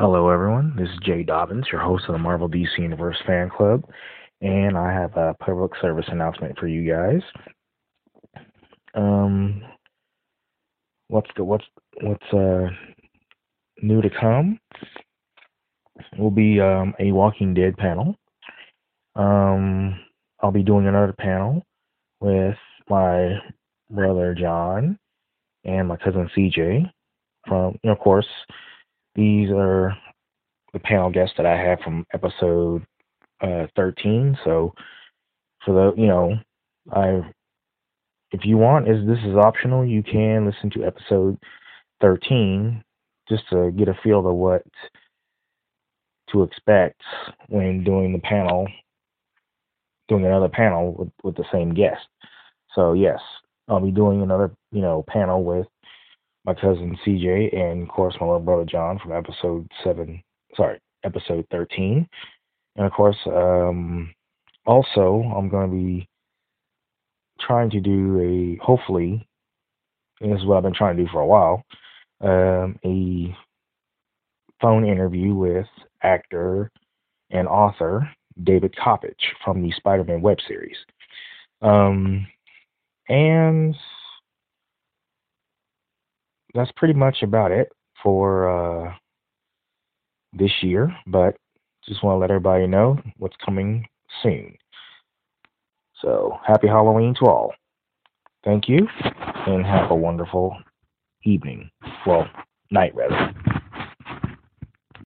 Hello, everyone. This is Jay Dobbins, your host of the Marvel DC Universe Fan Club, and I have a public service announcement for you guys. Um, what's the what's what's uh new to come? Will be um, a Walking Dead panel. Um, I'll be doing another panel with my brother John and my cousin CJ. From, of course, these are the panel guests that I have from episode uh, 13. So for the, you know, I, if you want, is this is optional. You can listen to episode 13 just to get a feel of what to expect when doing the panel, doing another panel with, with the same guest. So yes, I'll be doing another, you know, panel with my cousin CJ, and of course my little brother John from episode seven, sorry, episode thirteen, and of course, um, also I'm going to be trying to do a hopefully, and this is what I've been trying to do for a while, um, a phone interview with actor and author David Coppage from the Spider-Man web series. Um, and that's pretty much about it for uh, this year, but just want to let everybody know what's coming soon. So, happy Halloween to all. Thank you, and have a wonderful evening. Well, night, rather.